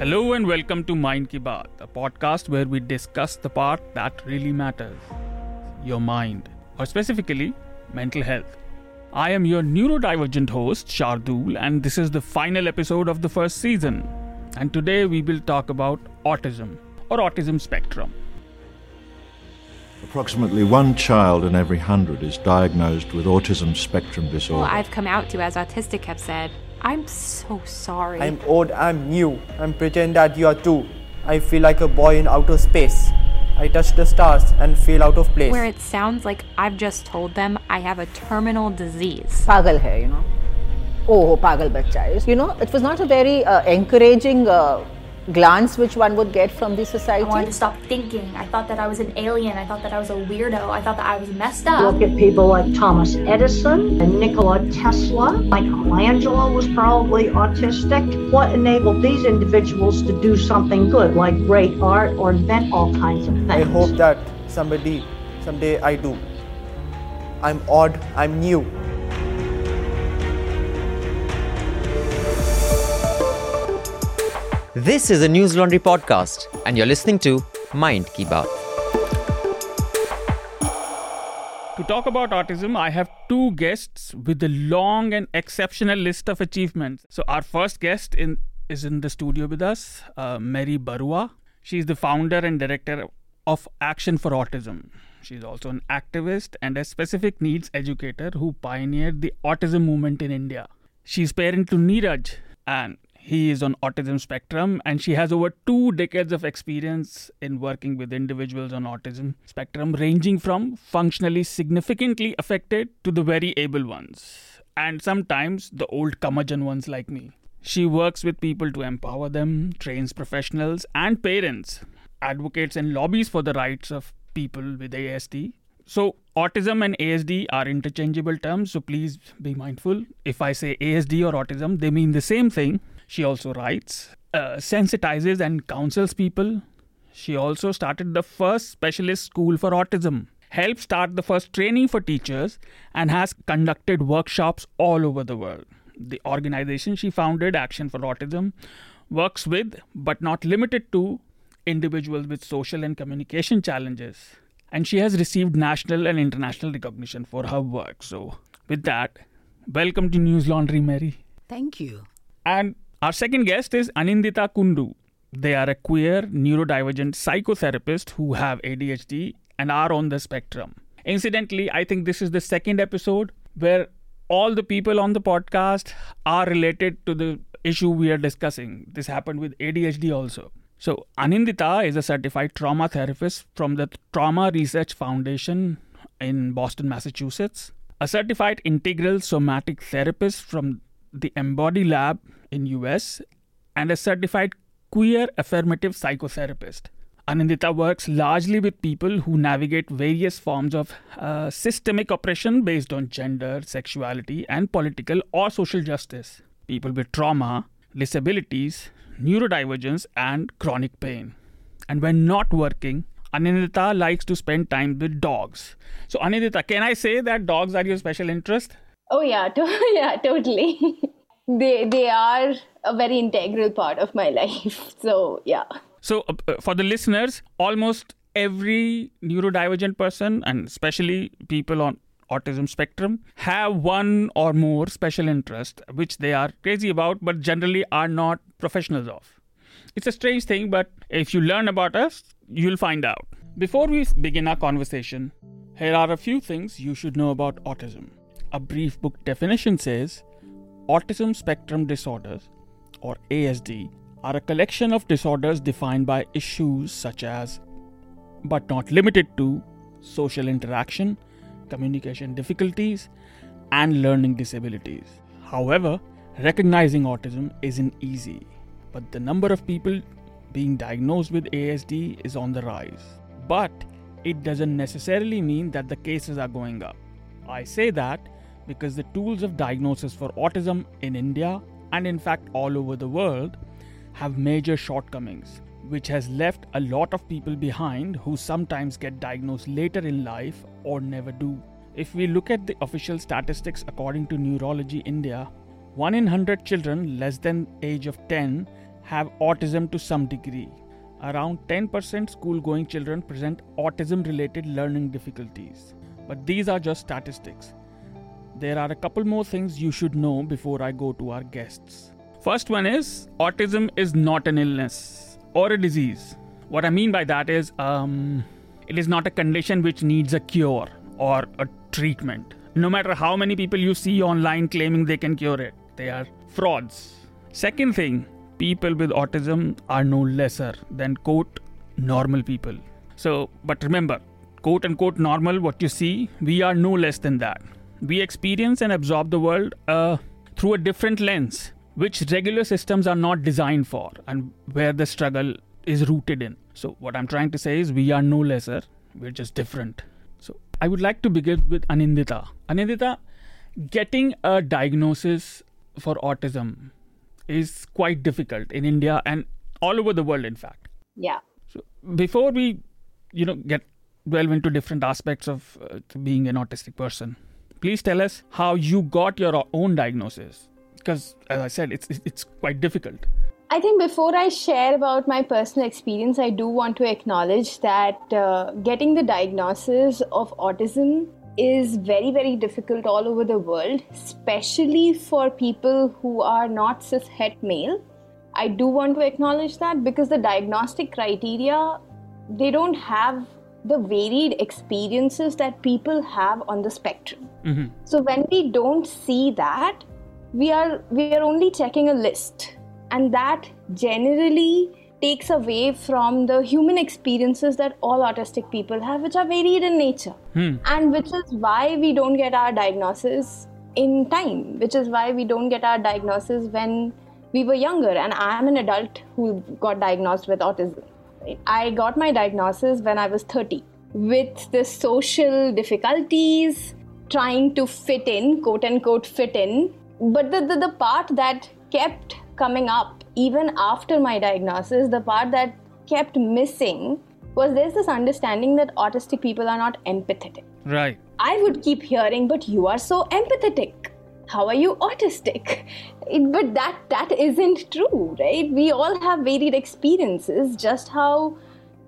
Hello and welcome to Mind Ki Baat, a podcast where we discuss the part that really matters your mind, or specifically, mental health. I am your neurodivergent host, Shardool, and this is the final episode of the first season. And today we will talk about autism or autism spectrum. Approximately one child in every hundred is diagnosed with autism spectrum disorder. Well, I've come out to as autistic have said, I'm so sorry. I'm old, I'm new. I'm pretend that you are too. I feel like a boy in outer space. I touch the stars and feel out of place. Where it sounds like I've just told them I have a terminal disease. Pagal hai, you know. Oh, pagal bachcha. You know, it was not a very uh, encouraging uh, glance which one would get from the society. I society wanted to stop thinking. I thought that I was an alien. I thought that I was a weirdo. I thought that I was messed up. Look at people like Thomas Edison and Nikola Tesla. Michelangelo was probably autistic. What enabled these individuals to do something good, like great art or invent all kinds of things? I hope that somebody, someday I do. I'm odd, I'm new. This is a Newslaundry podcast, and you're listening to Mind Ki Baat. To talk about autism, I have two guests with a long and exceptional list of achievements. So, our first guest in, is in the studio with us, uh, Merry Baruah. She's the founder and director of Action for Autism. She's also an activist and a specific needs educator who pioneered the autism movement in India. She's parent to Neeraj, and he is on autism spectrum and she has over two decades of experience in working with individuals on autism spectrum ranging from functionally significantly affected to the very able ones and sometimes the old curmudgeon ones like me she works with people to empower them trains professionals and parents advocates and lobbies for the rights of people with asd so, autism and ASD are interchangeable terms, so please be mindful. If I say ASD or autism, they mean the same thing. She also writes, uh, sensitizes, and counsels people. She also started the first specialist school for autism, helped start the first training for teachers, and has conducted workshops all over the world. The organization she founded, Action for Autism, works with, but not limited to, individuals with social and communication challenges and she has received national and international recognition for her work. So, with that, welcome to News Laundry, Merry. Thank you. And our second guest is Anindita Kundu. They are a queer neurodivergent psychotherapist who have ADHD and are on the spectrum. Incidentally, I think this is the second episode where all the people on the podcast are related to the issue we are discussing. This happened with ADHD also. So, Anindita is a certified trauma therapist from the Trauma Research Foundation in Boston, Massachusetts, a certified integral somatic therapist from the Embody Lab in US, and a certified queer affirmative psychotherapist. Anindita works largely with people who navigate various forms of uh, systemic oppression based on gender, sexuality, and political or social justice. People with trauma, disabilities, neurodivergence, and chronic pain. And when not working, Anindita likes to spend time with dogs. So, Anindita, can I say that dogs are your special interest? Oh yeah, to- yeah, totally. they they are a very integral part of my life. So yeah. So, uh, uh, for the listeners, almost every neurodivergent person, and especially people on autism spectrum, have one or more special interest which they are crazy about, but generally are not professionals of. It's a strange thing, but if you learn about us, you'll find out. Before we begin our conversation, here are a few things you should know about autism. A brief book definition says autism spectrum disorders, or ASD, are a collection of disorders defined by issues such as, but not limited to, social interaction, communication difficulties, and learning disabilities. However, recognizing autism isn't easy, but the number of people being diagnosed with ASD is on the rise. But it doesn't necessarily mean that the cases are going up. I say that because the tools of diagnosis for autism in India and in fact all over the world have major shortcomings, which has left a lot of people behind who sometimes get diagnosed later in life or never do. If we look at the official statistics according to Neurology India, 1 in 100 children less than age of 10 have autism to some degree. Around 10% school going children present autism related learning difficulties. But these are just statistics. There are a couple more things you should know before I go to our guests. First one is autism is not an illness or a disease. What I mean by that is um, it is not a condition which needs a cure or a treatment. No matter how many people you see online claiming they can cure it, they are frauds. Second thing, people with autism are no lesser than quote normal people. So, but remember, quote unquote normal, what you see, we are no less than that. We experience and absorb the world uh, through a different lens, which regular systems are not designed for, and where the struggle is rooted in. So, what I'm trying to say is, we are no lesser, we're just different. So, I would like to begin with Anindita. Anindita, getting a diagnosis for autism is quite difficult in India and all over the world, in fact. Yeah. So, before we, you know, get delve into different aspects of uh, being an autistic person, please tell us how you got your own diagnosis. Because, as I said, it's it's quite difficult. I think before I share about my personal experience, I do want to acknowledge that uh, getting the diagnosis of autism is very, very difficult all over the world, especially for people who are not cis het male. I do want to acknowledge that because the diagnostic criteria, they don't have the varied experiences that people have on the spectrum. Mm-hmm. So when we don't see that, we are we are only checking a list and that generally takes away from the human experiences that all autistic people have which are varied in nature Hmm. and which is why we don't get our diagnosis in time which is why we don't get our diagnosis when we were younger and i am an adult who got diagnosed with autism i got my diagnosis when i was 30 with the social difficulties trying to fit in quote unquote fit in but the, the, the part that kept coming up even after my diagnosis the part that kept missing was there's this understanding that autistic people are not empathetic Right. I would keep hearing, but you are so empathetic. How are you autistic? It- but that that isn't true, right? We all have varied experiences. Just how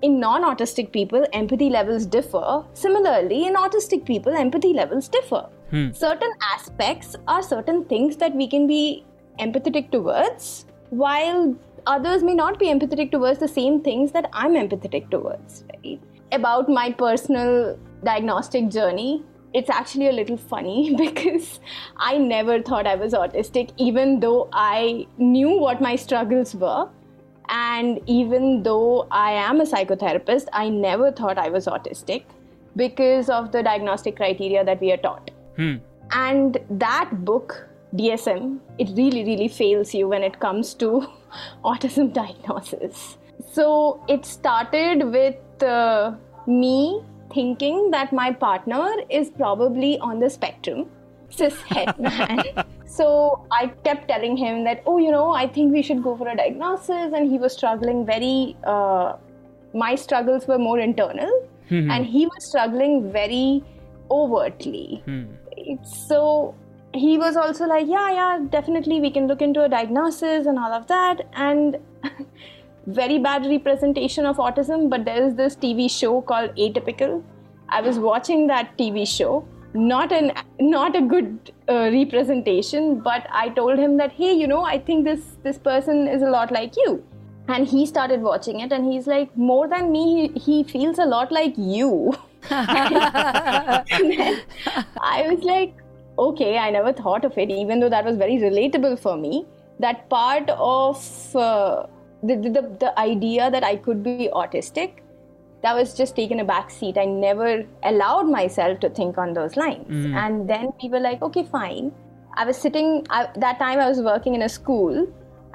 in non-autistic people empathy levels differ, similarly in autistic people empathy levels differ. Hmm. Certain aspects are certain things that we can be empathetic towards, while others may not be empathetic towards the same things that I'm empathetic towards, right? About my personal diagnostic journey, it's actually a little funny because I never thought I was autistic, even though I knew what my struggles were. And even though I am a psychotherapist, I never thought I was autistic because of the diagnostic criteria that we are taught. Hmm. And that book, DSM, it really, really fails you when it comes to autism diagnosis. So it started with uh, me thinking that my partner is probably on the spectrum, cis het man. so I kept telling him that, oh, you know, I think we should go for a diagnosis. And he was struggling very, uh, my struggles were more internal, hmm, hmm. and he was struggling very overtly. Hmm. It's so he was also like, yeah, yeah, definitely we can look into a diagnosis and all of that. And very bad representation of autism, but there is this TV show called Atypical. I was watching that TV show. Not an not a good uh, representation, but I told him that hey, you know, I think this this person is a lot like you, and he started watching it, and he's like, more than me, he, he feels a lot like you. I was like, okay, I never thought of it, even though that was very relatable for me. That part of uh, the, the, the idea that I could be autistic, that was just taken a back seat. I never allowed myself to think on those lines. Mm. And then we were like, okay, fine. I was sitting, I, that time I was working in a school,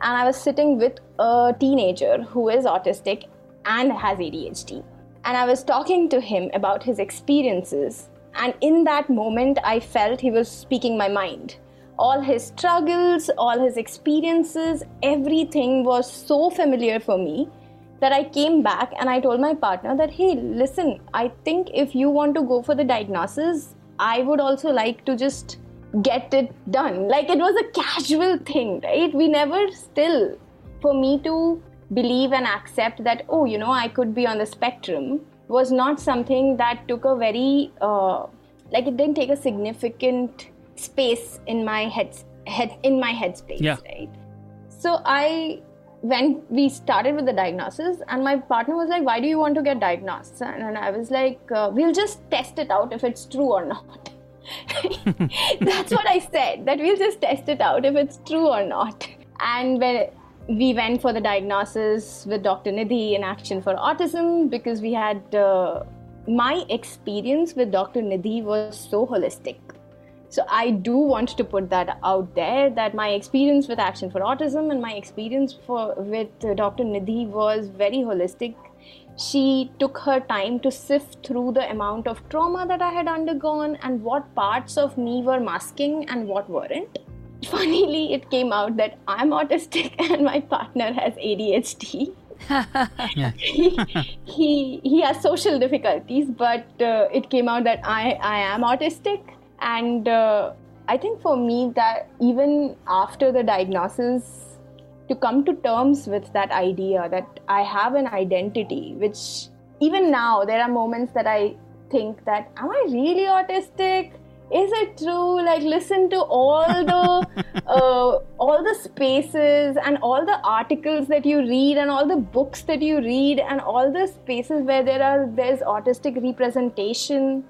and I was sitting with a teenager who is autistic and has ADHD. And I was talking to him about his experiences. And in that moment, I felt he was speaking my mind. All his struggles, all his experiences, everything was so familiar for me that I came back and I told my partner that, hey, listen, I think if you want to go for the diagnosis, I would also like to just get it done. Like it was a casual thing, right? We never still for me to believe and accept that, oh, you know, I could be on the spectrum was not something that took a very, uh, like, it didn't take a significant space in my head, head in my headspace, Yeah. right? So I when we started with the diagnosis and my partner was like why do you want to get diagnosed and, i was like uh, we'll just test it out if it's true or not that's what i said that we'll just test it out if it's true or not and when we went for the diagnosis with dr nidhi in action for autism because we had uh, my experience with dr nidhi was so holistic so I do want to put that out there that my experience with Action for Autism and my experience for with uh, Dr. Nidhi was very holistic. She took her time to sift through the amount of trauma that I had undergone and what parts of me were masking and what weren't. Funnily, it came out that I'm autistic and my partner has ADHD. he, he he has social difficulties, but uh, it came out that I I am autistic and uh, i think for me that even after the diagnosis to come to terms with that idea that i have an identity which even now there are moments that i think that am i really autistic? Is it true? Like listen to all the uh, all the spaces and all the articles that you read and all the books that you read and all the spaces where there are there's autistic representation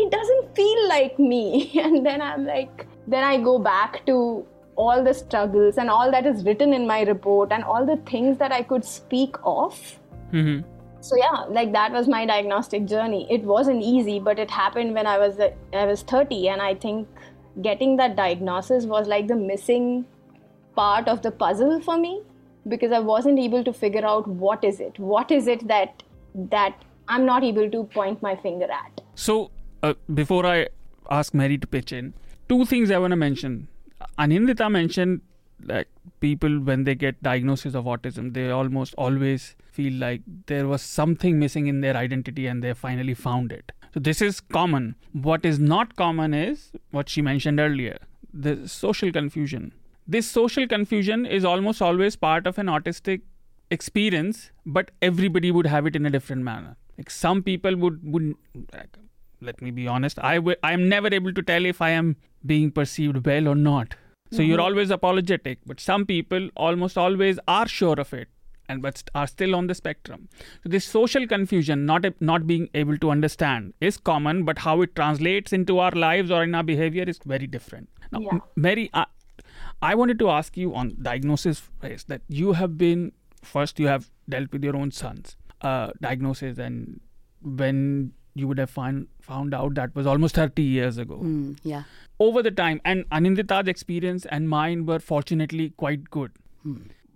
it doesn't feel like me. And then I'm like, then I go back to all the struggles and all that is written in my report and all the things that I could speak of. Mhm. So yeah, like that was my diagnostic journey. It wasn't easy, but it happened when I was I was 30, and I think getting that diagnosis was like the missing part of the puzzle for me because I wasn't able to figure out what is it, what is it that that I'm not able to point my finger at. So, uh, before I ask Merry to pitch in, two things I want to mention. Anindita mentioned like people when they get diagnosis of autism, they almost always feel like there was something missing in their identity and they finally found it. So this is common. What is not common is what she mentioned earlier, the social confusion. This social confusion is almost always part of an autistic experience, but everybody would have it in a different manner. Like some people would would let me be honest. I w- I am never able to tell if I am being perceived well or not. So you're Mhm. always apologetic, but some people almost always are sure of it, and but st- are still on the spectrum. So this social confusion, not a- not being able to understand, is common, but how it translates into our lives or in our behavior is very different. Now, Yeah. Merry, I, I wanted to ask you on diagnosis phase that you have been first you have dealt with your own son's uh, diagnosis, and when you would have find, found out that was almost 30 years ago. Mm, yeah. over the time and anindita's experience and mine were fortunately quite good.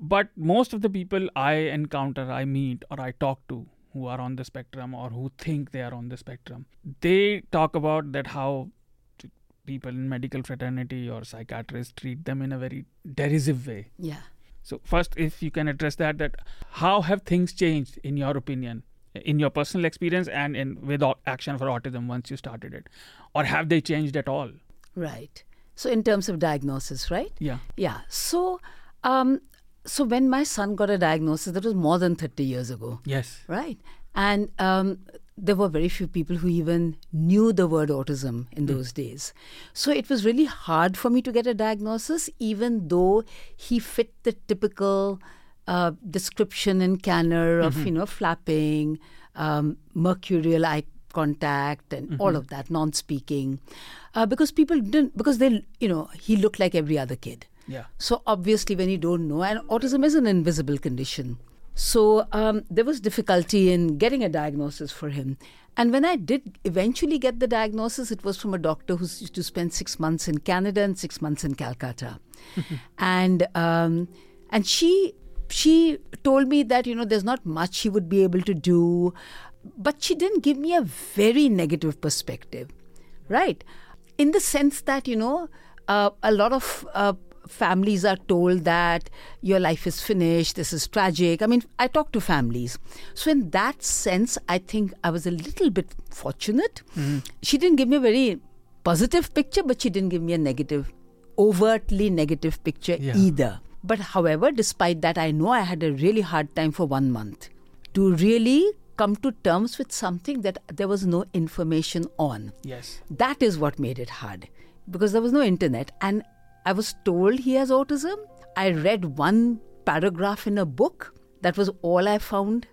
But most of the people i encounter i meet or i talk to who are on the spectrum or who think they are on the spectrum they talk about that how people in medical fraternity or psychiatrists treat them in a very derisive way. Yeah. so first if you can address that that how have things changed in your opinion in your personal experience and in with action for autism once you started it or have they changed at all Right. So in terms of diagnosis, right? Yeah. Yeah. So, um, so when my son got a diagnosis, that was more than thirty years ago. Yes. Right. And um, there were very few people who even knew the word autism in those days. So it was really hard for me to get a diagnosis, even though he fit the typical uh, description in Kanner of Mhm. you know flapping, um, mercurial eye contact, and all Mhm. of that, non-speaking, uh, because people didn't because they you know he looked like every other kid. Yeah. So obviously, when you don't know, and autism is an invisible condition. So um, there was difficulty in getting a diagnosis for him. And when I did eventually get the diagnosis, it was from a doctor who used to spend six months in Canada and six months in Calcutta. and um, and she she told me that you know there's not much she would be able to do, but she didn't give me a very negative perspective, right? In the sense that you know uh, a lot of uh, families are told that your life is finished, this is tragic. I mean, I talk to families. So, in that sense, I think I was a little bit fortunate. She didn't give me a very positive picture, but she didn't give me a negative, overtly negative picture Yeah. either. But however, despite that, I know I had a really hard time for one month to really come to terms with something that there was no information on. Yes. That is what made it hard because there was no internet. And I was told he has autism. I read one paragraph in a book. That was all I found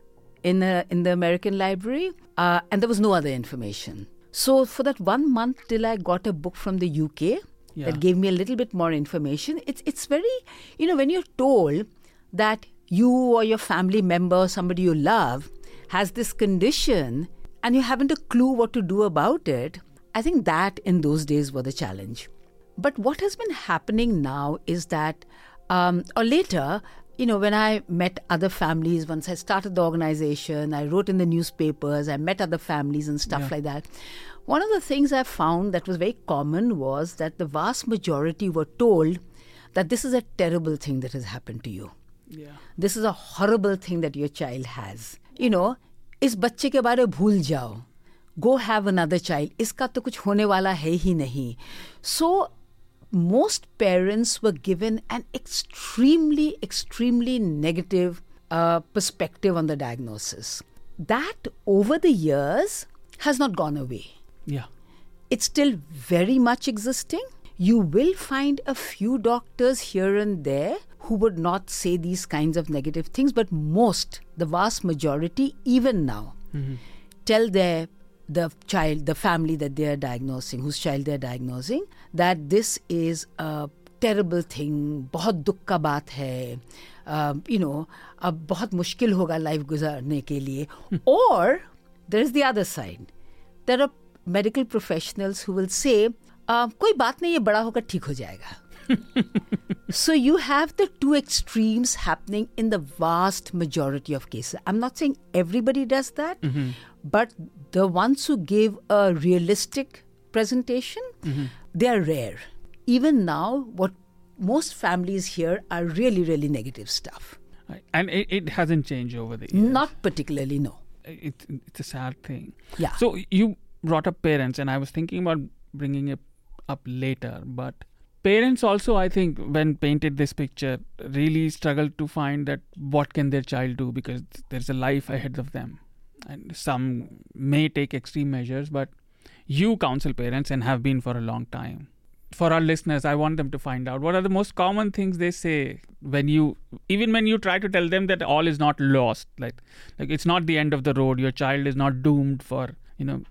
in, a, in the American library. Uh, and there was no other information. So for that one month till I got a book from the UK Yeah. that gave me a little bit more information, it's it's very you know when you're told that you or your family member, or somebody you love, has this condition and you haven't a clue what to do about it, I think that in those days was the challenge. But what has been happening now is that, um, or later, you know, when I met other families, once I started the organization, I wrote in the newspapers, I met other families and stuff Yeah. like that. One of the things I found that was very common was that the vast majority were told that this is a terrible thing that has happened to you. Yeah. This is a horrible thing that your child has. You know, इस बच्चे के बारे में भूल जाओ go have another child इसका तो कुछ होने वाला है ही नहीं सो most parents were given an extremely, extremely negative uh, perspective on the diagnosis. That over the years has not gone away. Yeah. It's still very much existing. You will find a few doctors here and there who would not say these kinds of negative things, but most, the vast majority, even now, tell their the child, the family that they are diagnosing, whose child they are diagnosing, that this is a terrible thing, बहुत दुख का बात है, uh, you know, अब बहुत मुश्किल होगा life गुजारने के लिए. or there is the other side. There are medical professionals who will say, uh, कोई बात नहीं ये बड़ा होकर ठीक हो जाएगा. so you have the two extremes happening in the vast majority of cases. I'm not saying everybody does that, but the ones who give a realistic presentation, mm-hmm. they are rare. Even now, what most families hear are really, really negative stuff. Right. And it, it hasn't changed over the years. Not particularly, no. It, it's a sad thing. Yeah. So you brought up parents, and I was thinking about bringing it up later, but parents also, I think, when painted this picture, really struggled to find that what can their child do because there's a life ahead of them, and some may take extreme measures, but you counsel parents and have been for a long time. For our listeners, I want them to find out what are the most common things they say when you, even when you try to tell them that all is not lost, like, like it's not the end of the road. Your child is not doomed for, you know,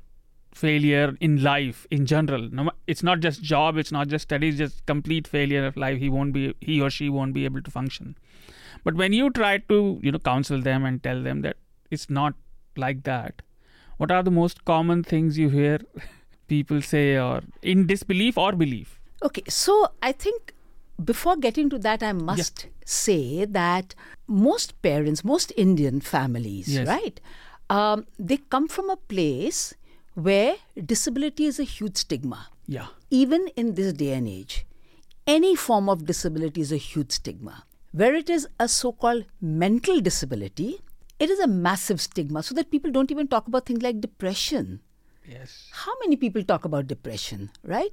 failure in life in general. No, it's not just job, it's not just studies, just complete failure of life. He won't be, he or she won't be able to function. But when you try to, you know, counsel them and tell them that it's not like that, what are the most common things you hear people say, or in disbelief or belief? Okay, so I think before getting to that, I must say that most parents, most Indian families, Yes. right, um, they come from a place where disability is a huge stigma. Yeah. Even in this day and age, any form of disability is a huge stigma. Where it is a so called mental disability, it is a massive stigma so that people don't even talk about things like depression Yes. how many people talk about depression, right?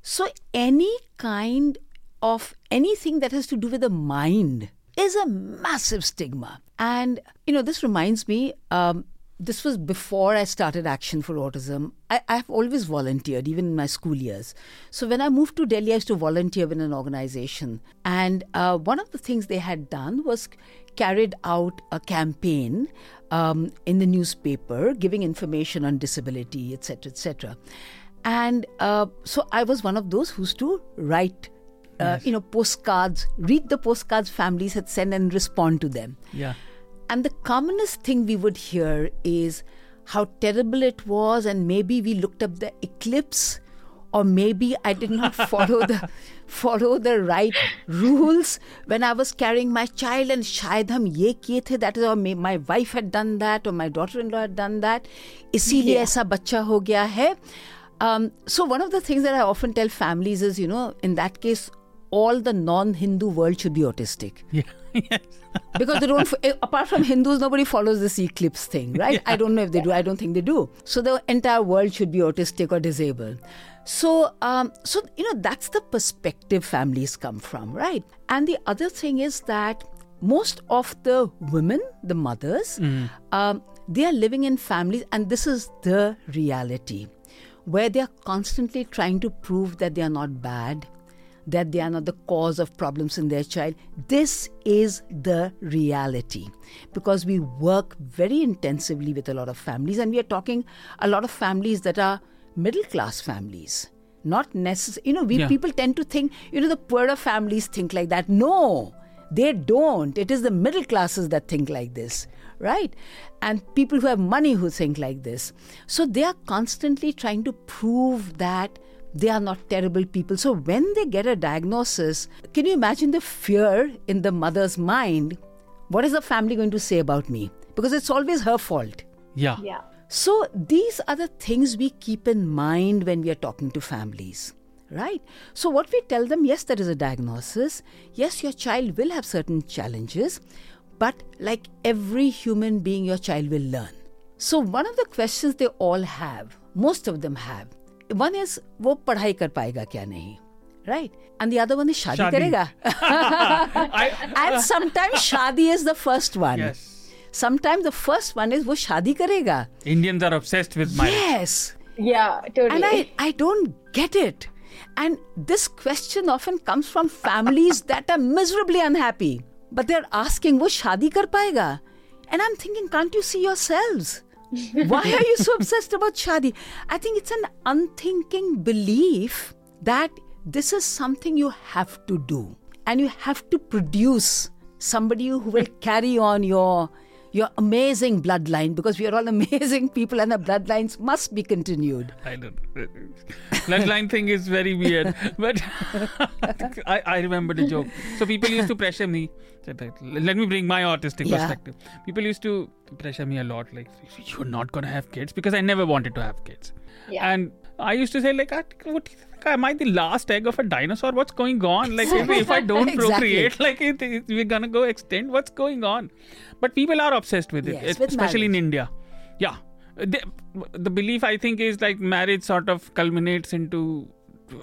So, any kind of anything that has to do with the mind is a massive stigma. And, you know, this reminds me, um, this was before I started Action for Autism. I, I've always volunteered, even in my school years. So, when I moved to Delhi, I used to volunteer with an organization. And uh, one of the things they had done was carried out a campaign um, in the newspaper giving information on disability, etc., etc. And uh, so I was one of those who used to write, uh, you know, postcards, read the postcards families had sent and respond to them. Yeah. And the commonest thing we would hear is how terrible it was, and maybe we looked up the eclipse, or maybe I did not follow the follow the right rules when I was carrying my child, and शायद हम ये किए थे that is or may- my wife had done that or my daughter-in-law had done that, इसीलिए ऐसा बच्चा हो गया है. Um, so one of the things that I often tell families is, you know, in that case, all the non-Hindu world should be autistic. Yeah. yes. because they don't eh, apart from hindus nobody follows this eclipse thing right? I don't know if they do i don't think they do. So the entire world should be autistic or disabled. So um, so you know that's the perspective families come from right? And the other thing is that most of the women the mothers um, they are living in families and this is the reality where they are constantly trying to prove that they are not bad that they are not the cause of problems in their child. This is the reality because we work very intensively with a lot of families, and we are talking a lot of families that are middle class families. Not necessarily, you know, we Yeah. people tend to think, you know, the poorer families think like that. No, they don't. It is the middle classes that think like this, right? And people who have money who think like this. So they are constantly trying to prove that they are not terrible people. So when they get a diagnosis, can you imagine the fear in the mother's mind? What is the family going to say about me? Because it's always her fault. Yeah. Yeah. So these are the things we keep in mind when we are talking to families. Right? So, what we tell them yes, there is a diagnosis. Yes, your child will have certain challenges, but like every human being, your child will learn. So, one of the questions they all have, most of them have, one is वो पढ़ाई कर पाएगा क्या नहीं right and the other one is शादी शादी. करेगा and sometimes शादी is the first one Yes. sometimes the first one is वो शादी करेगा Indians are obsessed with marriage. yes Yeah, totally. and I, I don't get it. And this question often comes from families that are miserably unhappy. But they're asking, wo shadi kar paega? And I'm thinking, can't you see yourselves? Why are you so obsessed about shadi? I think it's an unthinking belief that this is something you have to do. And you have to produce somebody who will carry on your your amazing bloodline because we are all amazing people and the bloodlines must be continued. I don't. Bloodline thing is very weird, but I, I remember the joke. So people used to pressure me. Let me bring my autistic Yeah. perspective. People used to pressure me a lot, like you're not gonna have kids because I never wanted to have kids. Yeah. And I used to say like, "Ah, what do you think? Am I the last egg of a dinosaur? What's going on? Like if, if I don't Exactly. procreate, like it, it- we're gonna go extinct. What's going on? But people are obsessed with it, Yes, with especially in. India. Yeah. The, the belief I think is like marriage sort of culminates into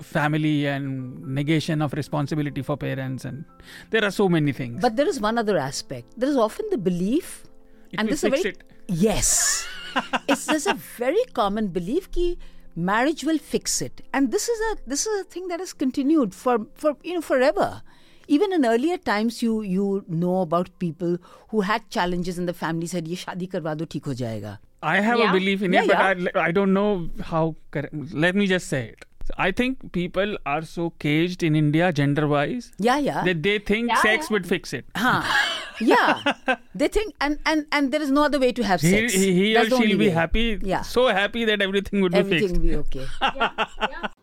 family and negation of responsibility for parents and there are so many things. But there is one other aspect. There is often the belief, It and this is a very it. yes, it's there's a very common belief that marriage will fix it and this is a this is a thing that has continued for for you know forever even in earlier times you you know about people who had challenges and the family said ye shadi karwa do theek ho jayega i have yeah. a belief in it but yeah. I, I don't know how let me just say it I think people are so caged in India gender wise. Yeah, yeah. That they think sex would fix it. Huh. yeah. They think, and, and, and there is no other way to have sex. he, he or That's the she'll be way. happy, Yeah. so happy that everything would be fixed. will be okay.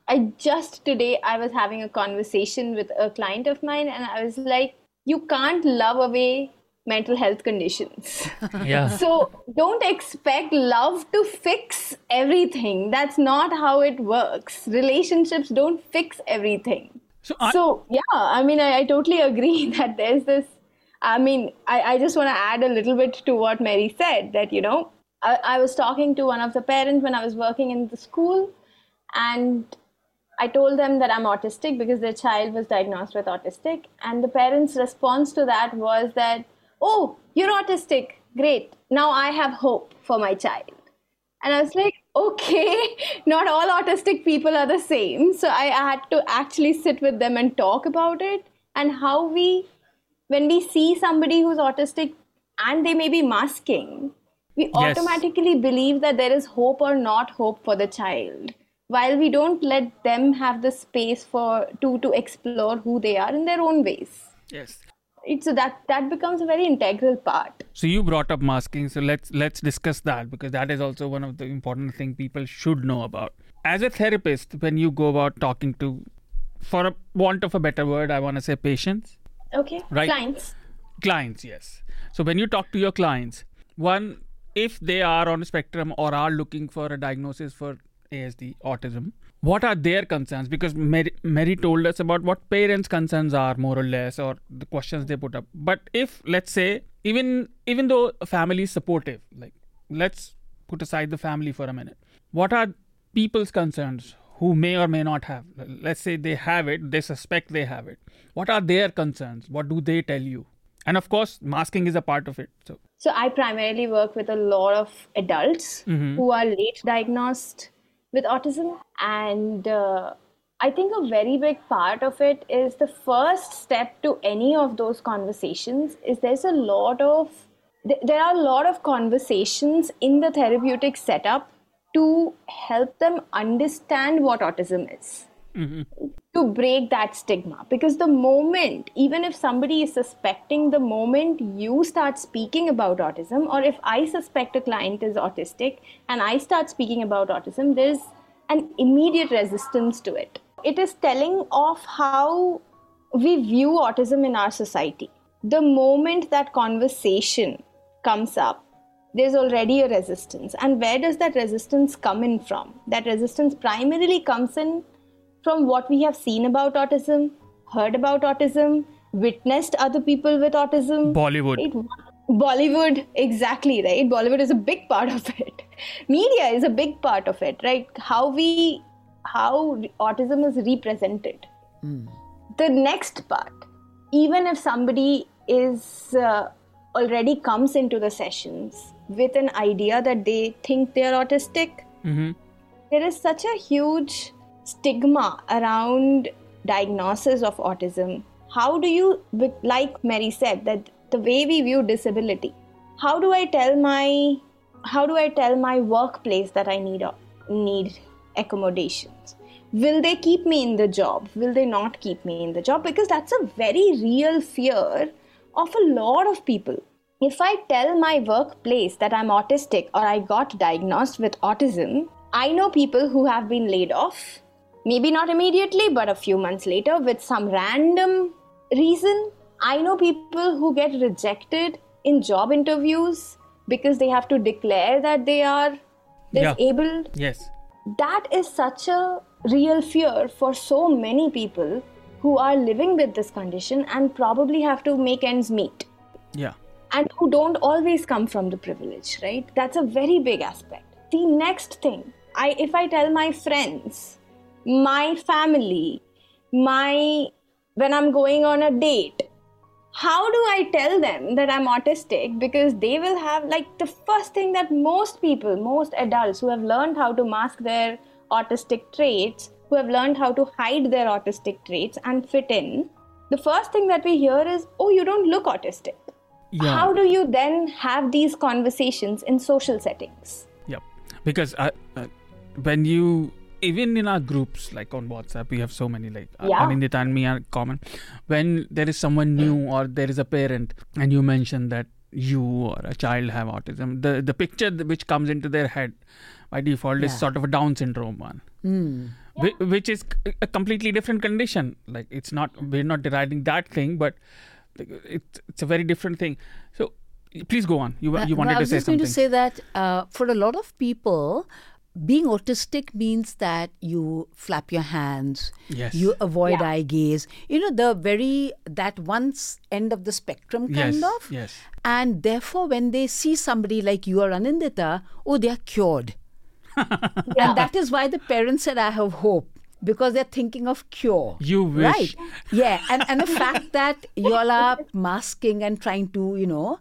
I just today I was having a conversation with a client of mine and I was like, you can't love away mental health conditions. Yeah. so don't expect love to fix everything. That's not how it works. Relationships don't fix everything. So, I, So yeah, I mean, I, I totally agree that there's this. I mean, I, I just want to add a little bit to what Merry said that you know, I, I was talking to one of the parents when I was working in the school, and I told them that I'm autistic because their child was diagnosed with autistic, and the parents' response to that was that, "Oh, you're autistic, great. Now I have hope for my child." And I was like, okay, not all autistic people are the same. So I had to actually sit with them and talk about it and how we, when we see somebody who's autistic and they may be masking, we Yes. automatically believe that there is hope or not hope for the child. While we don't let them have the space for to to explore who they are in their own ways. yes. It's that that becomes a very integral part. So you brought up masking, so let's let's discuss that because that is also one of the important thing people should know about. As a therapist, when you go about talking to, for a want of a better word, I want to say patients, Okay, Right. clients. clients, yes. So when you talk to your clients, one, if they are on a spectrum or are looking for a diagnosis for ASD, autism, what are their concerns because merry, merry told us about what parents concerns are more or less or the questions they put up but if let's say even even though a family is supportive like let's put aside the family for a minute what are people's concerns who may or may not have. Let's say they have it they suspect they have it. What are their concerns? What do they tell you? And of course masking is a part of it so. So i primarily work with a lot of adults Mhm. who are late diagnosed with autism. And uh, i think a very big part of it is the first step to any of those conversations is there's a lot of th- there are a lot of conversations in the therapeutic setup to help them understand what autism is. Mm-hmm. To break that stigma. Because the moment even if somebody is suspecting the moment you start speaking about autism or if i suspect a client is autistic and i start speaking about autism there's an immediate resistance to it. It is telling of how we view autism in our society. The moment that conversation comes up there's already a resistance and where does that resistance come in from that resistance primarily comes in from what we have seen about autism, heard about autism, witnessed other people with autism. Bollywood. Right? Bollywood, exactly, right? Bollywood is a big part of it. Media is a big part of it, right? How we, how autism is represented. The next part, even if somebody is uh, already comes into the sessions with an idea that they think they're autistic, mm-hmm. there is such a huge stigma around diagnosis of autism. How do you like merry said that the way we view disability how do i tell my how do i tell my workplace that i need need accommodations? Will they keep me in the job? Will they not keep me in the job? Because that's a very real fear of a lot of people if i tell my workplace that i'm autistic or i got diagnosed with autism i know people who have been laid off maybe not immediately but a few months later with some random reason. I know people who get rejected in job interviews because they have to declare that they are disabled. Yeah. yes. That is such a real fear for so many people who are living with this condition and probably have to make ends meet. Yeah and who don't always come from the privilege right that's a very big aspect the next thing i if i tell my friends my family, my when I'm going on a date, how do I tell them that I'm autistic? Because they will have like the first thing that most people, most adults who have learned how to mask their autistic traits, who have learned how to hide their autistic traits and fit in, the first thing that we hear is, oh, you don't look autistic. Yeah. How do you then have these conversations in social settings? yeah Because uh, uh, when you even in our groups like on whatsapp we have so many like uh, yeah. anindita and me are common when there is someone new or there is a parent and you mention that you or a child have autism the the picture which comes into their head by default Yeah. is sort of a down syndrome one Mm. Whi- which is a completely different condition like it's not we're not deriding that thing but like, it's, it's a very different thing so please go on you, Uh, you well, wanted I was to say just something going to say that uh, for a lot of people, being autistic means that you flap your hands, Yes. you avoid Yeah. eye gaze. You know, the very, that one s- end of the spectrum kind yes of. yes And therefore, when they see somebody like you or Anindita, oh, they are cured. And that is why the parents said, I have hope. Because they're thinking of cure. You wish. Right. Yeah. And, and the fact that you all are masking and trying to, you know,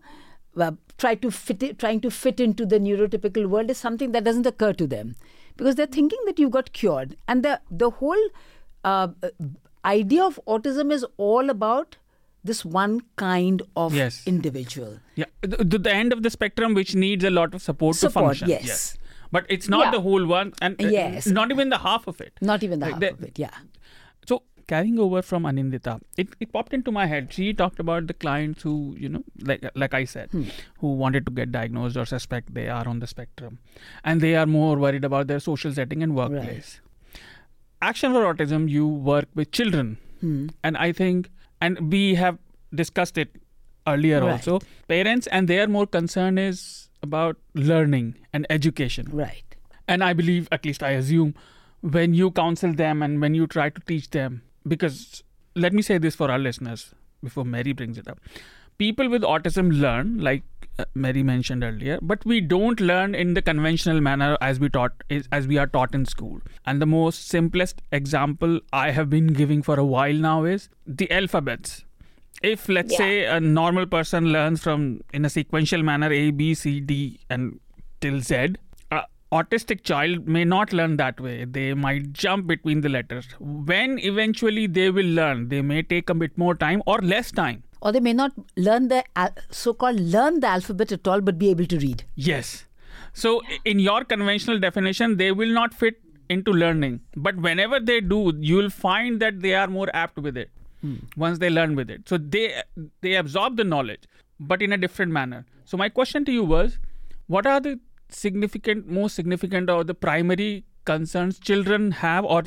uh, try to fit it, trying to fit into the neurotypical world is something that doesn't occur to them because they're thinking that you got cured and the the whole uh, idea of autism is all about this one kind of Yes. individual Yeah, the, the, the end of the spectrum which needs a lot of support, Support, to function. yes. yes. But it's not Yeah. the whole one, and uh, Yes. not even the half of it. not even the Like half the- of it yeah So carrying over from Anindita, it, it popped into my head. She talked about the clients who, you know, like like I said, Hmm. who wanted to get diagnosed or suspect they are on the spectrum, and they are more worried about their social setting and workplace. Action for Autism, you work with children, Hmm. and I think, and we have discussed it earlier Right. also. Parents and their more concern is about learning and education. Right. And I believe, at least I assume, when you counsel them and when you try to teach them because let me say this for our listeners before merry brings it up. People with autism learn like uh, merry mentioned earlier but we don't learn in the conventional manner as we taught as we are taught in school. And the most simplest example i have been giving for a while now is the alphabets if let's Yeah. say a normal person learns from in a sequential manner a b c d and till z a autistic child may not learn that way. They might jump between the letters. When eventually they will learn they may take a bit more time or less time. Or they may not learn the al- so-called learn the alphabet at all, but be able to read. yes. So in your conventional definition they will not fit into learning. But whenever they do you'll find that they are more apt with it Hmm. once they learn with it so they they absorb the knowledge but in a different manner so my question to you was what are the significant most significant or the primary concerns children have or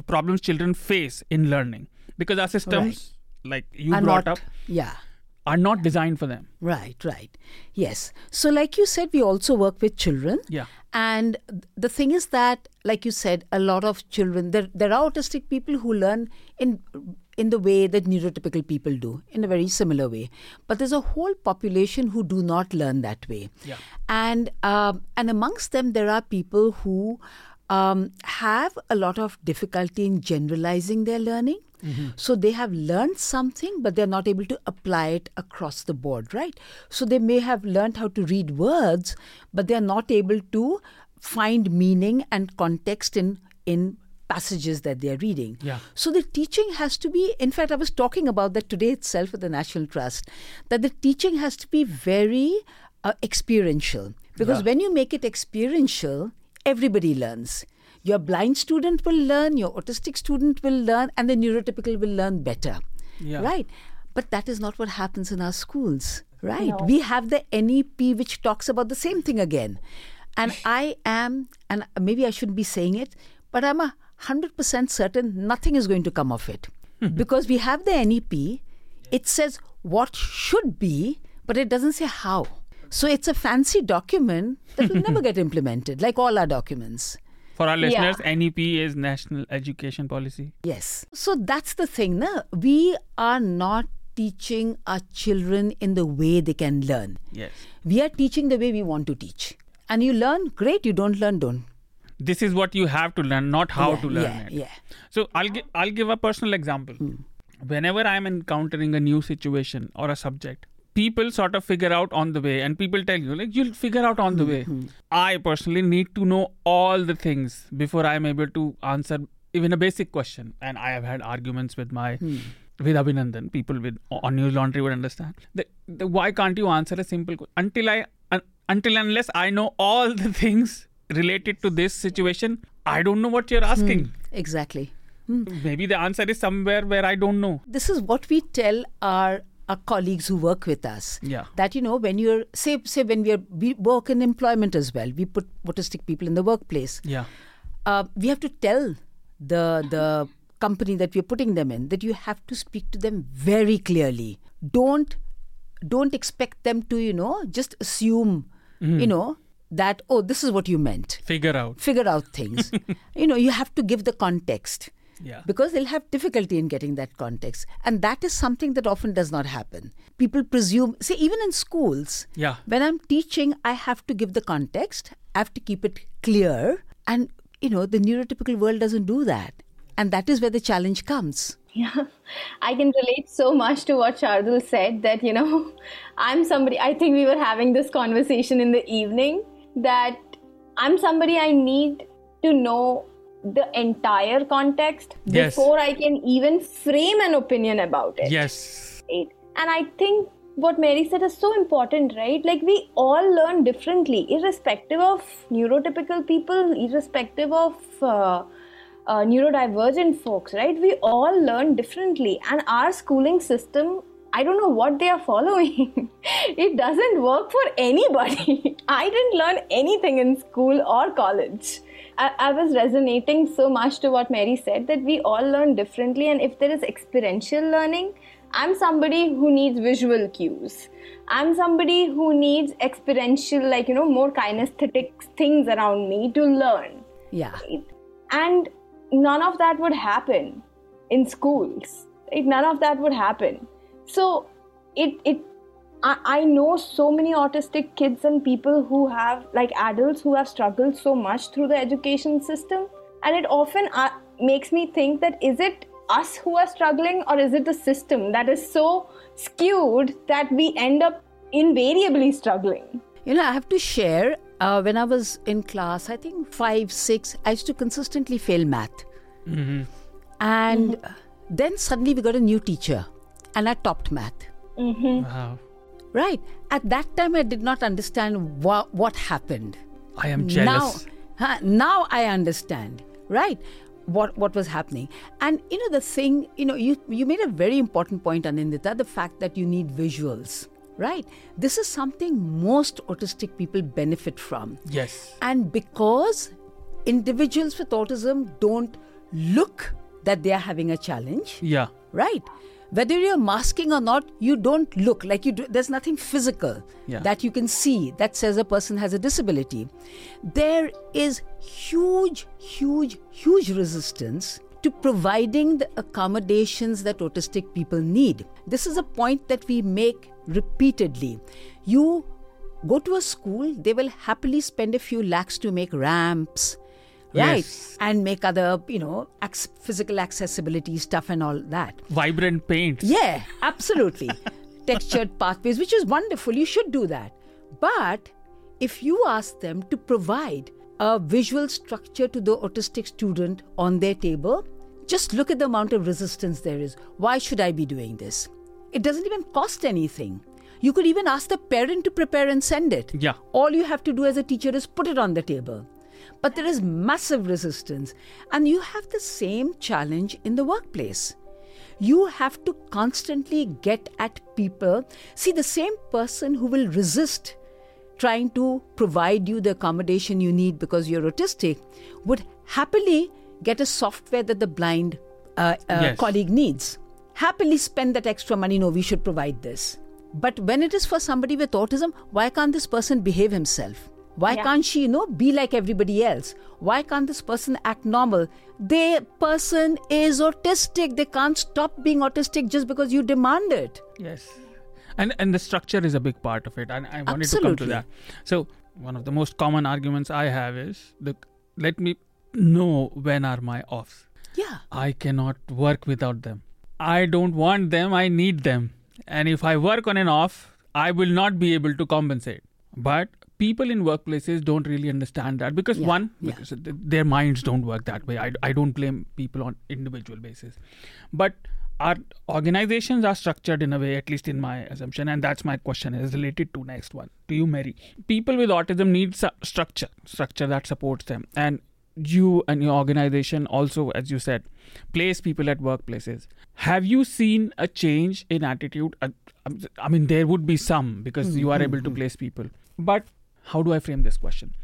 the problems children face in learning because our systems like you Are brought not- up Yeah. are not designed for them Right, right. Yes. So, like you said, we also work with children. Yeah. And the thing is that, like you said, a lot of children, there, there are autistic people who learn in in the way that neurotypical people do, in a very similar way. But there's a whole population who do not learn that way. Yeah. And um, and amongst them, there are people who um, have a lot of difficulty in generalizing their learning. So they have learned something, but they're not able to apply it across the board, right? So they may have learned how to read words, but they're not able to find meaning and context in in passages that they're reading. Yeah. So the teaching has to be, in fact, I was talking about that today itself at the National Trust, that the teaching has to be very uh, experiential. Because Yeah. when you make it experiential, everybody learns. Your blind student will learn, your autistic student will learn, and the neurotypical will learn better. Yeah. Right? But that is not what happens in our schools, right? We have the NEP which talks about the same thing again. And I am, and maybe I shouldn't be saying it, but I'm a 100% certain nothing is going to come of it. because we have the NEP, it says what should be, but it doesn't say how. So it's a fancy document that will never get implemented, like all our documents. for our Yeah. listeners nep is national education policy Yes. So that's the thing. Na? We are not teaching our children in the way they can learn. yes We are teaching the way we want to teach. And you learn, great. You don't learn, don't. This is what you have to learn not how Yeah, to learn yeah, it. yeah. so i'll give i'll give a personal example. Hmm. Whenever i'm encountering a new situation or a subject people sort of figure out on the way and people tell you like you'll figure out on the hmm, way. Hmm. i personally need to know all the things before i'm able to answer even a basic question. And i have had arguments with my with abhinandan. People with on newslaundry would understand. The, the, why can't you answer a simple question until i un, until unless i know all the things related to this situation i don't know what you're hmm, asking Exactly. Hmm. Hmm. maybe the answer is somewhere where i don't know This is what we tell our, our colleagues who work with us. Yeah. That, you know, when you're, say, say when we, are, we work in employment as well, we put autistic people in the workplace. yeah uh, we have to tell the the company that we're putting them in that you have to speak to them very clearly. Don't don't expect them to you know just assume you know that oh this is what you meant. figure out. Figure out things. you know you have to give the context. Yeah. Because they'll have difficulty in getting that context. And that is something that often does not happen. People presume see even in schools Yeah. when i'm teaching i have to give the context. I have to keep it clear. And you know the neurotypical world doesn't do that. And that is where the challenge comes. Yeah, I can relate so much to what Shardool said that, you know, I'm somebody, I think we were having this conversation in the evening that I'm somebody I need to know the entire context Yes. before I can even frame an opinion about it. yes Right? And I think what Merry said is so important, right? Like we all learn differently, irrespective of neurotypical people, irrespective of uh, uh, neurodivergent folks, right? We all learn differently, and our schooling system. I don't know what they are following. it doesn't work for anybody. I didn't learn anything in school or college. I, I was resonating so much to what Merry said that we all learn differently, and if there is experiential learning, I'm somebody who needs visual cues. I'm somebody who needs experiential, like, you know, more kinesthetic things around me to learn. yeah And none of that would happen in schools. None of that would happen. So it it I, I know so many autistic kids and people who have like adults who have struggled so much through the education system and it often uh, makes me think that is it us who are struggling or is it the system that is so skewed that we end up invariably struggling you know i have to share uh, when i was in class i think 5 6 i used to consistently fail math mm-hmm. and mm-hmm. then suddenly we got a new teacher and i topped math mm-hmm. wow Right. At that time, I did not understand what, what happened. I am jealous. Now, now I understand. Right. What, what was happening and you know the thing you know you you made a very important point anindita the fact that you need visuals right this is something most autistic people benefit from yes and because individuals with autism don't look that they are having a challenge yeah right whether you're masking or not you don't look. Like you do there's nothing physical yeah. that you can see that says a person has a disability. There is huge huge huge resistance to providing the accommodations that autistic people need. This is a point that we make repeatedly. You go to a school they will happily spend a few lakhs to make ramps right. Yes. and make other you know ac- physical accessibility stuff and all that. Vibrant paint yeah absolutely. Textured pathways which is wonderful. You should do that. But if you ask them to provide a visual structure to the autistic student on their table just look at the amount of resistance there is. Why should i be doing this? It doesn't even cost anything. You could even ask the parent to prepare and send it. Yeah. All you have to do as a teacher is put it on the table but there is massive resistance. And you have the same challenge in the workplace. You have to constantly get at people. See, the same person who will resist trying to provide you the accommodation you need because you're autistic would happily get a software that the blind uh, uh, yes. colleague needs. Happily spend that extra money. No, we should provide this. But when it is for somebody with autism, why can't this person behave himself? Why yeah. can't she, you know, be like everybody else? Why can't this person act normal? The person is autistic. They can't stop being autistic just because you demand it. Yes. And and the structure is a big part of it. And I wanted Absolutely. to come to that. So one of the most common arguments I have is the let me know when are my offs. Yeah. I cannot work without them. I don't want them, I need them. And if I work on an off, I will not be able to compensate. But people in workplaces don't really understand that because Yeah, one yeah. because their minds don't work that way. I, I don't blame people on individual basis. But our organizations are structured in a way at least in my assumption and that's my question is related to next one. To you merry. People with autism need su- structure structure that supports them. And you and your organization also as you said place people at workplaces. Have you seen a change in attitude? Uh, um, i mean there would be some because hmm, you are hmm, able to hmm. place people. But how do i frame this question?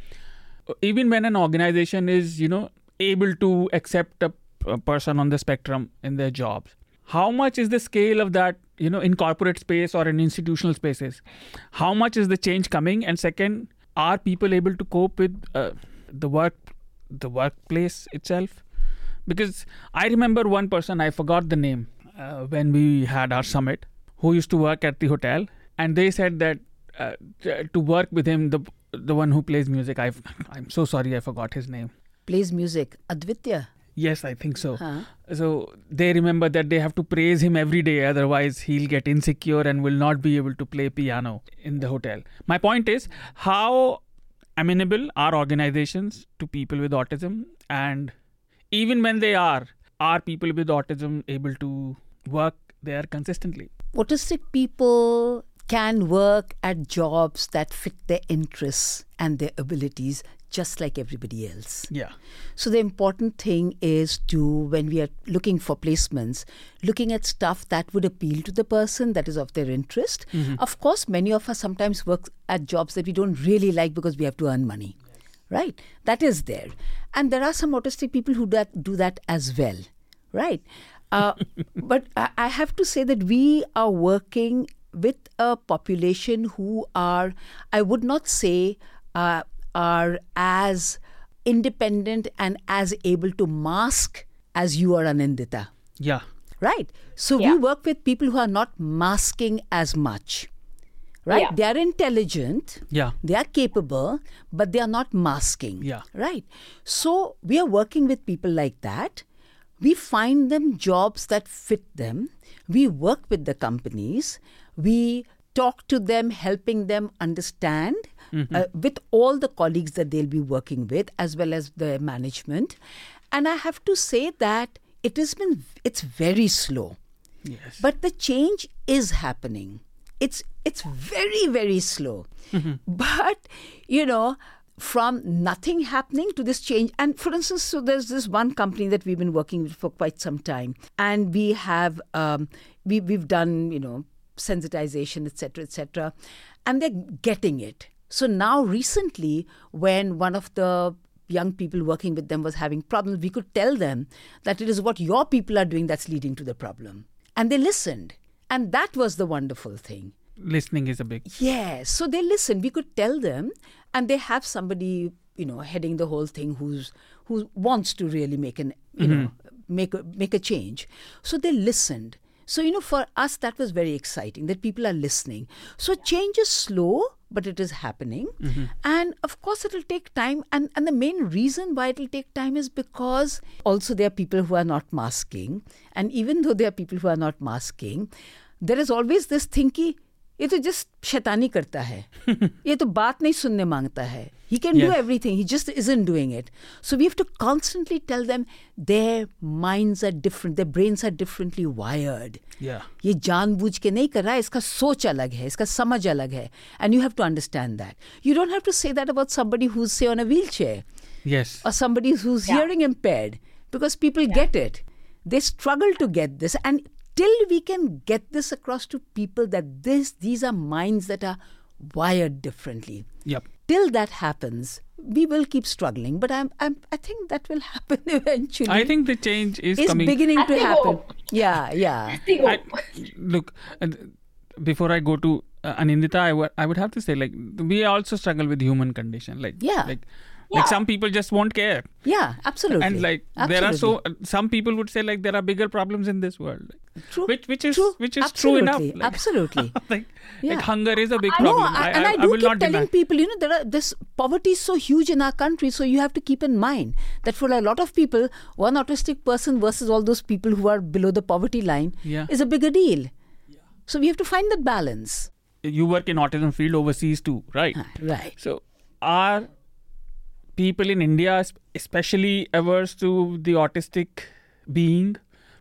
Even when an organization is you know able to accept a, a person on the spectrum in their jobs how much is the scale of that you know in corporate space or in institutional spaces? How much is the change coming? And second are people able to cope with uh, the work the workplace itself? Because i remember one person i forgot the name uh, when we had our summit who used to work at the hotel and they said that uh, to work with him the the one who plays music i i'm so sorry i forgot his name Plays music. Advitya. yes i think so Huh? so they remember that they have to praise him every day otherwise he'll get insecure and will not be able to play piano in the hotel my point is how amenable are organizations to people with autism and even when they are are people with autism able to work there consistently Autistic people can work at jobs that fit their interests and their abilities just like everybody else. yeah So the important thing is to when we are looking for placements, looking at stuff that would appeal to the person that is of their interest. Of course, many of us sometimes work at jobs that we don't really like because we have to earn money. Right? That is there. And there are some autistic people who that do that as well. Right? Uh, but I have to say that we are working with a population who are, I would not say, uh, are as independent and as able to mask as you are Anindita. Yeah. Right. So we work with people who are not masking as much. Right? Yeah. They are intelligent. Yeah. They are capable, but they are not masking. Yeah. Right. So we are working with people like that. We find them jobs that fit them. We work with the companies. We talk to them, helping them understand uh, with all the colleagues that they'll be working with, as well as the management. And I have to say that it has been, it's very slow. Yes. But the change is happening. It's it's very very slow. Hmm. But you know, from nothing happening to this change. And for instance, so there's this one company that we've been working with for quite some time, and we have um, we we've done you know sensitization, etc., etc., and they're getting it. So now recently, when one of the young people working with them was having problems, we could tell them that it is what your people are doing that's leading to the problem. And they listened. And that was the wonderful thing. Listening is a big. Yes. So they listened. We could tell them, and they have somebody, you know, heading the whole thing who's who wants to really make an, you mm-hmm. know, make a, make a change. So they listened. So you know, for us, that was very exciting that people are listening. So change is slow, but it is happening, mm-hmm. and of course, it'll take time. And and the main reason why it'll take time is because also there are people who are not masking, and even though there are people who are not masking, there is always this thing कि ये तो just शैतानी करता है ये तो बात नहीं सुनने मांगता है he can do Yes. everything he just isn't doing it so we have to constantly tell them their minds are different their brains are differently wired Yeah. ये जानबूझ के नहीं कर रहा है इसका सोच अलग है इसका समझ अलग है and you have to understand that you don't have to say that about somebody who's say on a wheelchair Yes. or somebody who's hearing impaired because people get it. They struggle to get this. And till we can get this across to people that this these are minds that are wired differently. Yep. Till that happens, we will keep struggling. But I'm, I'm I think that will happen eventually. I think the change is it's coming. beginning I to happen. hope. Yeah, yeah. I, look, uh, before I go to uh, Anindita, I would I would have to say like we also struggle with human condition. Like Yeah. like like some people just won't care, Yeah, absolutely. and like there are so some people would say like there are bigger problems in this world, like, True. which which is True. which is true enough. Absolutely. Like, Absolutely. like, Yeah. like hunger is a big No, problem. I, and I, I, do will keep telling deny. people, you know, there are this poverty is so huge in our country, so you have to keep in mind that for a lot of people, one autistic person versus all those people who are below the poverty line Yeah. is a bigger deal. Yeah. So we have to find that balance. You work in autism field overseas too, right? Ah, right. So are people in India especially averse to the autistic being?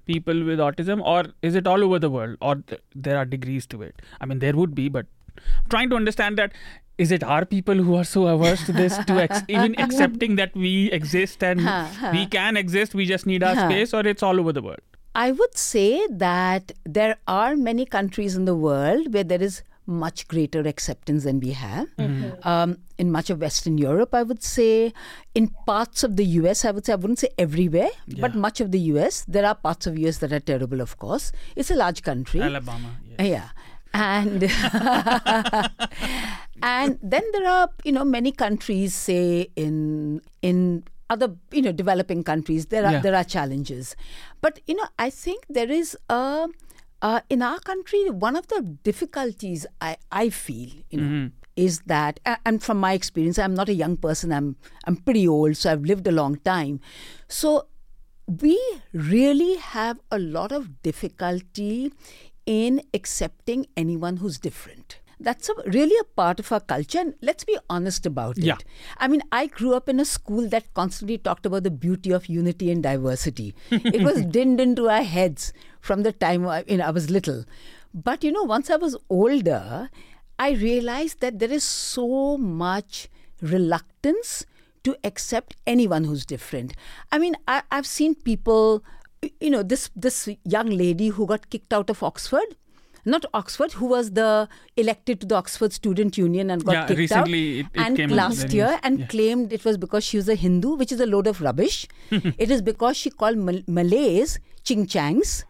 People with autism, or is it all over the world, or th- there are degrees to it? I mean, there would be, but I'm trying to understand that is it our people who are so averse to this, to ex- even accepting that we exist and we can exist, we just need our space, or it's all over the world? I would say that there are many countries in the world where there is much greater acceptance than we have. Mm-hmm. Mm-hmm. Um, in much of Western Europe, I would say, in parts of the US, I would say, I wouldn't say everywhere, but much of the US. There are parts of US that are terrible, of course. It's a large country. Alabama, yeah. Uh, yeah. And and then there are you know many countries say in in other you know developing countries there are Yeah. there are challenges but you know I think there is a uh, in our country one of the difficulties I I feel you know is that and from my experience I'm not a young person I'm I'm pretty old so I've lived a long time so we really have a lot of difficulty in accepting anyone who's different. That's a, really a part of our culture, and let's be honest about Yeah. it. I mean, I grew up in a school that constantly talked about the beauty of unity and diversity. it was dinned into our heads from the time I, you know, I was little. But you know, once I was older, I realized that there is so much reluctance to accept anyone who's different. I mean, I, I've seen people, you know, this this young lady who got kicked out of Oxford, not Oxford, who was the elected to the Oxford Student Union and got Yeah, kicked recently out, it- it and last year, news. and Yeah. claimed it was because she was a Hindu, which is a load of rubbish. it is because she called Mal- Malays ching-changs,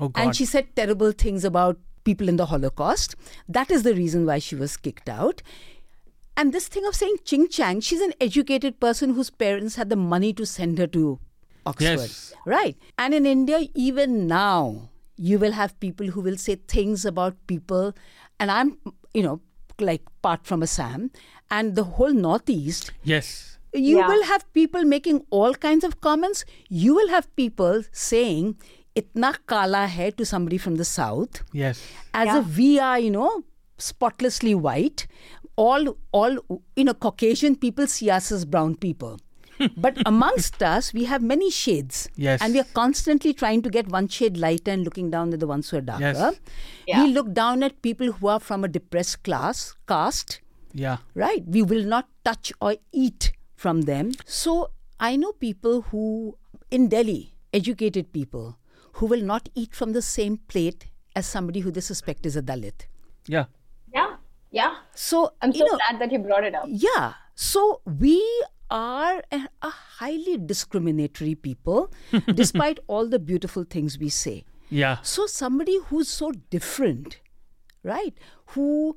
Oh, and she said terrible things about people in the Holocaust. That is the reason why she was kicked out And this thing of saying Ching Chang, she's an educated person whose parents had the money to send her to Oxford. Yes. Right. And in India, even now, you will have people who will say things about people. And I'm, you know, like part from Assam and the whole Northeast. Yes. You Yeah. will have people making all kinds of comments. You will have people saying, itna kala hai to somebody from the South Yes. as if we are, you know, spotlessly white. All, all, you know, Caucasian people see us as brown people. but amongst us, we have many shades. Yes. And we are constantly trying to get one shade lighter and looking down at the ones who are darker. Yes. Yeah. We look down at people who are from a depressed class, caste, Yeah. right? We will not touch or eat from them. So I know people who, in Delhi, educated people, who will not eat from the same plate as somebody who they suspect is a Dalit. Yeah. Yeah. Yeah. So I'm you so know, glad that you brought it up. yeah. So we are a, a highly discriminatory people, despite all the beautiful things we say. Yeah. So somebody who's so different, right? Who,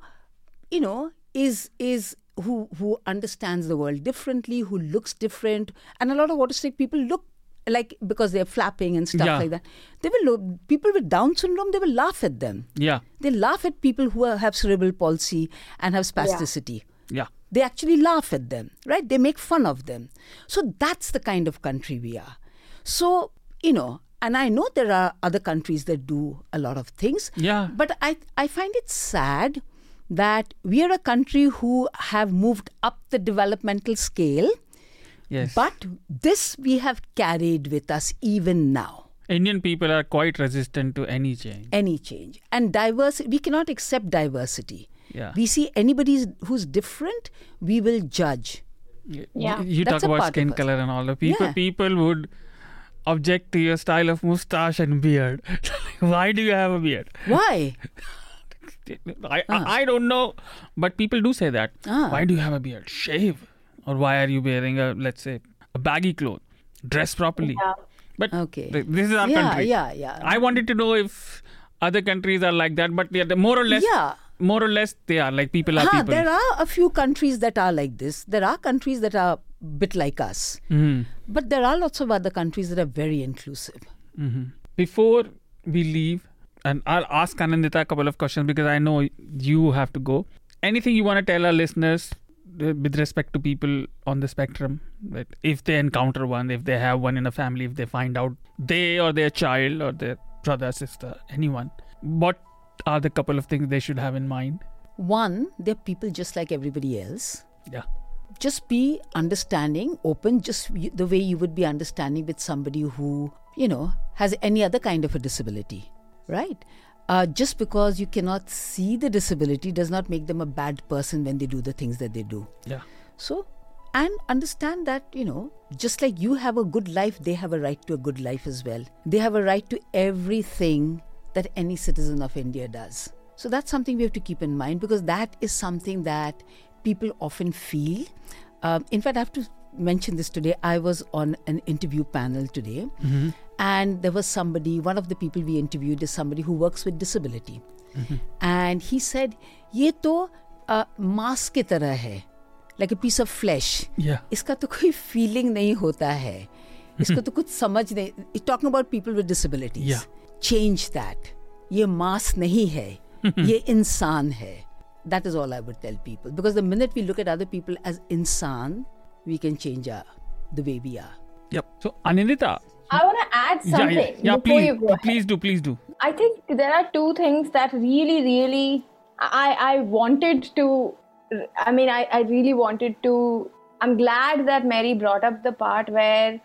you know, is is who who understands the world differently, who looks different, and a lot of autistic people look like because they're flapping and stuff Yeah. like that. They will look, people with Down syndrome. They will laugh at them. Yeah. They laugh at people who are, have cerebral palsy and have spasticity. Yeah. They actually laugh at them, right? They make fun of them. So that's the kind of country we are. So, you know, and I know there are other countries that do a lot of things. Yeah. But I, I find it sad that we are a country who have moved up the developmental scale, Yes. but this we have carried with us even now. Indian people are quite resistant to any change. Any change. And diverse, we cannot accept diversity. Yeah. We see anybody who's different, we will judge. Yeah. You That's talk about skin color and all the people. Yeah. People would object to your style of mustache and beard. Why do you have a beard? Why? I, I I don't know, but people do say that. Ah. Why do you have a beard? Shave, or why are you wearing a let's say a baggy cloth? Dress properly. Yeah. But Okay. th- this is our Yeah, country. yeah, yeah. I wanted to know if other countries are like that, but yeah, the more or less, Yeah. More or less they are like people are Huh, people. there are a few countries that are like this. There are countries that are a bit like us. Mhm. But there are lots of other countries that are very inclusive. Before we leave, and I'll ask Anindita a couple of questions because I know you have to go. Anything you want to tell our listeners uh, with respect to people on the spectrum? That if they encounter one, if they have one in a family, if they find out they or their child or their brother, sister, anyone, what are the couple of things they should have in mind? One, they're people just like everybody else. Yeah. Just be understanding, open, just the way you would be understanding with somebody who, you know, has any other kind of a disability, right? Uh, just because you cannot see the disability does not make them a bad person when they do the things that they do. Yeah. So, and understand that, you know, just like you have a good life, they have a right to a good life as well. They have a right to everything that any citizen of India does. So that's something we have to keep in mind because that is something that people often feel. Um, in fact, I have to mention this today. I was on an interview panel today, mm-hmm. and there was somebody, one of the people we interviewed is somebody who works with disability. Mm-hmm. And he said, Ye to uh, mask ki tarah hai, like a piece of flesh. Yeah. Iska to koi feeling nahi hota hai. Isko to kuch samajh nahi. He's talking about people with disabilities. Yeah change that. ये मास नहीं है ये इंसान है That is all I would tell people. Because the minute we look at other people as insan, we can change our, the way we are. Yep. So, Anindita. I want to add something. Yeah, yeah, yeah please, you go please do, please do. I think there are two things that really, really, I, I wanted to, I mean, I, I really wanted to, I'm glad that Merry brought up the part where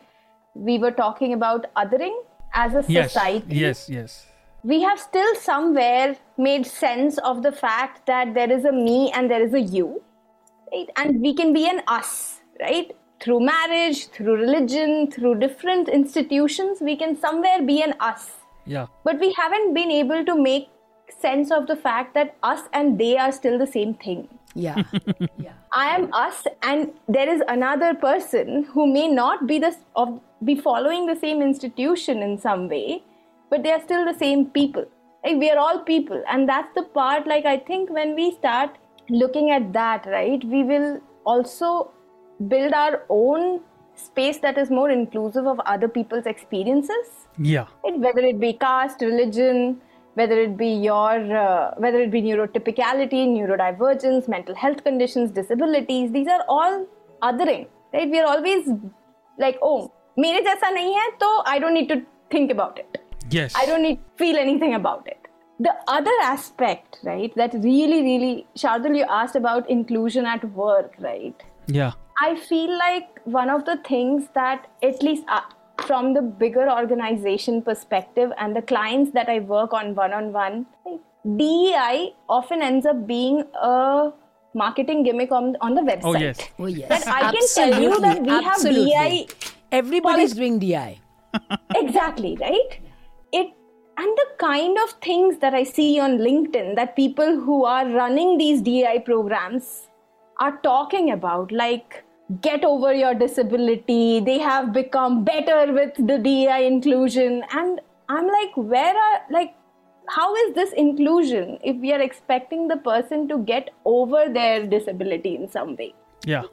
we were talking about othering as a Yes. society. Yes. Yes. We have still somewhere made sense of the fact that there is a me and there is a you, right? And we can be an us, right? Through marriage, through religion, through different institutions, we can somewhere be an us Yeah. but we haven't been able to make sense of the fact that us and they are still the same thing Yeah. yeah. i am us and there is another person who may not be the of be following the same institution in some way but they are still the same people like we are all people and that's the part like i think when we start looking at that, right, we will also build our own space that is more inclusive of other people's experiences. Yeah. It, whether it be caste, religion, whether it be your, uh, whether it be neurotypicality, neurodivergence, mental health conditions, disabilities, these are all othering, right? We are always like, oh, मेरे जैसा नहीं है तो I don't need to think about it I don't need feel anything about it the other aspect right that really really shardool you asked about inclusion at work right? Yeah. I feel like one of the things that at least uh, from the bigger organization perspective and the clients that i work on one on one dei often ends up being a marketing gimmick on, on the oh, website. oh yes. Oh yes. I can Absolutely. tell you that we Absolutely. have dei Everybody's doing DI. exactly, right? It and the kind of things that I see on LinkedIn that people who are running these DI programs are talking about, like get over your disability, they have become better with the DI inclusion. And I'm like, where are, like, how is this inclusion if we are expecting the person to get over their disability in some way? Yeah.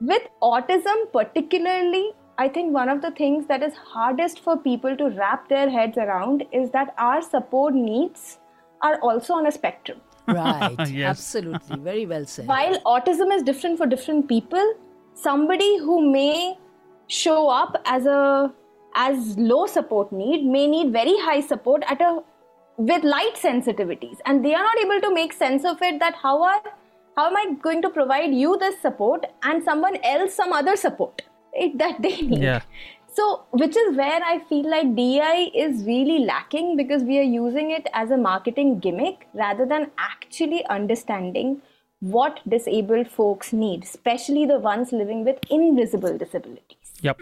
With autism, particularly, I think one of the things that is hardest for people to wrap their heads around is that our support needs are also on a spectrum. Right. Yes. Absolutely. Very well said. While autism is different for different people, somebody who may show up as a as low support need may need very high support at a with light sensitivities and they are not able to make sense of it that how are how am i going to provide you this support and someone else some other support right, that they need Yeah. so, which is where I feel like DI is really lacking because we are using it as a marketing gimmick rather than actually understanding what disabled folks need, especially the ones living with invisible disabilities. Yep.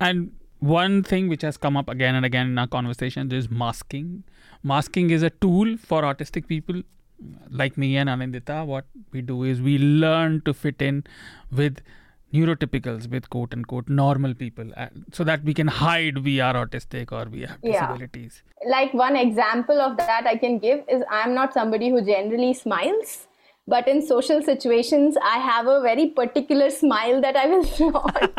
And one thing which has come up again and again in our conversations is masking. Masking is a tool for autistic people like me and Anindita. What we do is we learn to fit in with neurotypicals, with quote unquote normal people, so that we can hide we are autistic or we have disabilities Yeah. Like one example of that I can give is I'm not somebody who generally smiles. But in social situations, I have a very particular smile that I will flaunt.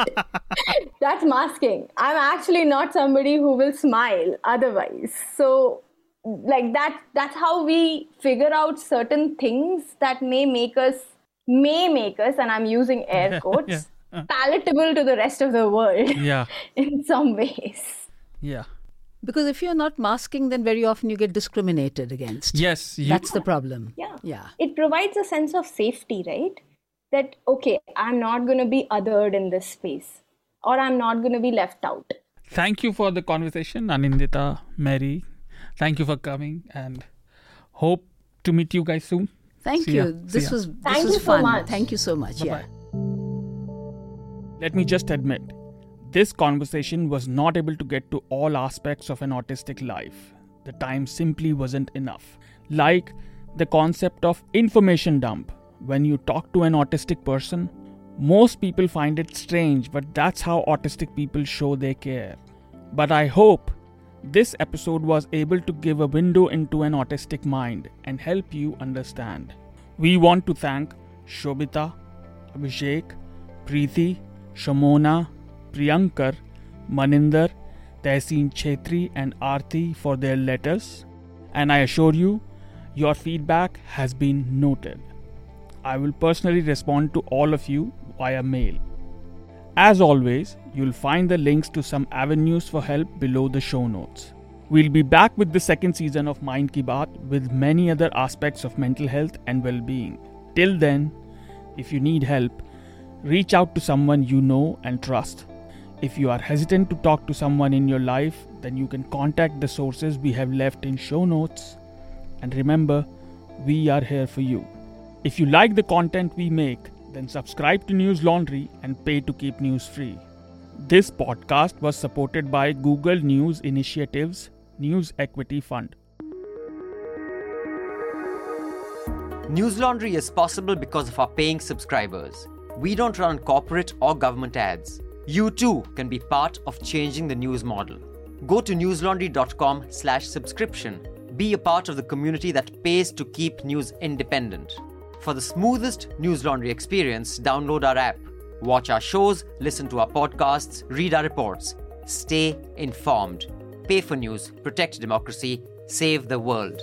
That's masking. I'm actually not somebody who will smile otherwise. So, like that, that's how we figure out certain things that may make us, may make us, and I'm using air quotes, palatable to the rest of the world Yeah. in some ways. Yeah. Because if you're not masking, then very often you get discriminated against. Yes. You, That's the problem. Yeah. Yeah. It provides a sense of safety, right? That, okay, I'm not going to be othered in this space or I'm not going to be left out. Thank you for the conversation, Anindita, Merry. Thank you for coming and hope to meet you guys soon. Thank See ya. you. This See ya. was this Thank was you so much. Thank you so much. Yeah. Let me just admit, this conversation was not able to get to all aspects of an autistic life. The time simply wasn't enough. Like the concept of information dump. When you talk to an autistic person, most people find it strange, but that's how autistic people show they care. But I hope this episode was able to give a window into an autistic mind and help you understand. We want to thank Shobita, Abhishek, Preeti, Shamona, Priyankar, Maninder, Tehseen Chetri, and Aarti for their letters. And I assure you, your feedback has been noted. I will personally respond to all of you via mail. As always, you'll find the links to some avenues for help below the show notes. We'll be back with the second season of Mind Ki Baat with many other aspects of mental health and well being. Till then, if you need help, reach out to someone you know and trust. If you are hesitant to talk to someone in your life, then you can contact the sources we have left in show notes. And remember, we are here for you. If you like the content we make, then subscribe to Newslaundry and pay to keep news free. This podcast was supported by Google News Initiatives News Equity Fund. Newslaundry is possible because of our paying subscribers. We don't run corporate or government ads. You too can be part of changing the news model. Go to newslaundry.com/subscription. Be a part of the community that pays to keep news independent. For the smoothest newslaundry experience, download our app. Watch our shows, listen to our podcasts, read our reports. Stay informed. Pay for news, protect democracy, save the world.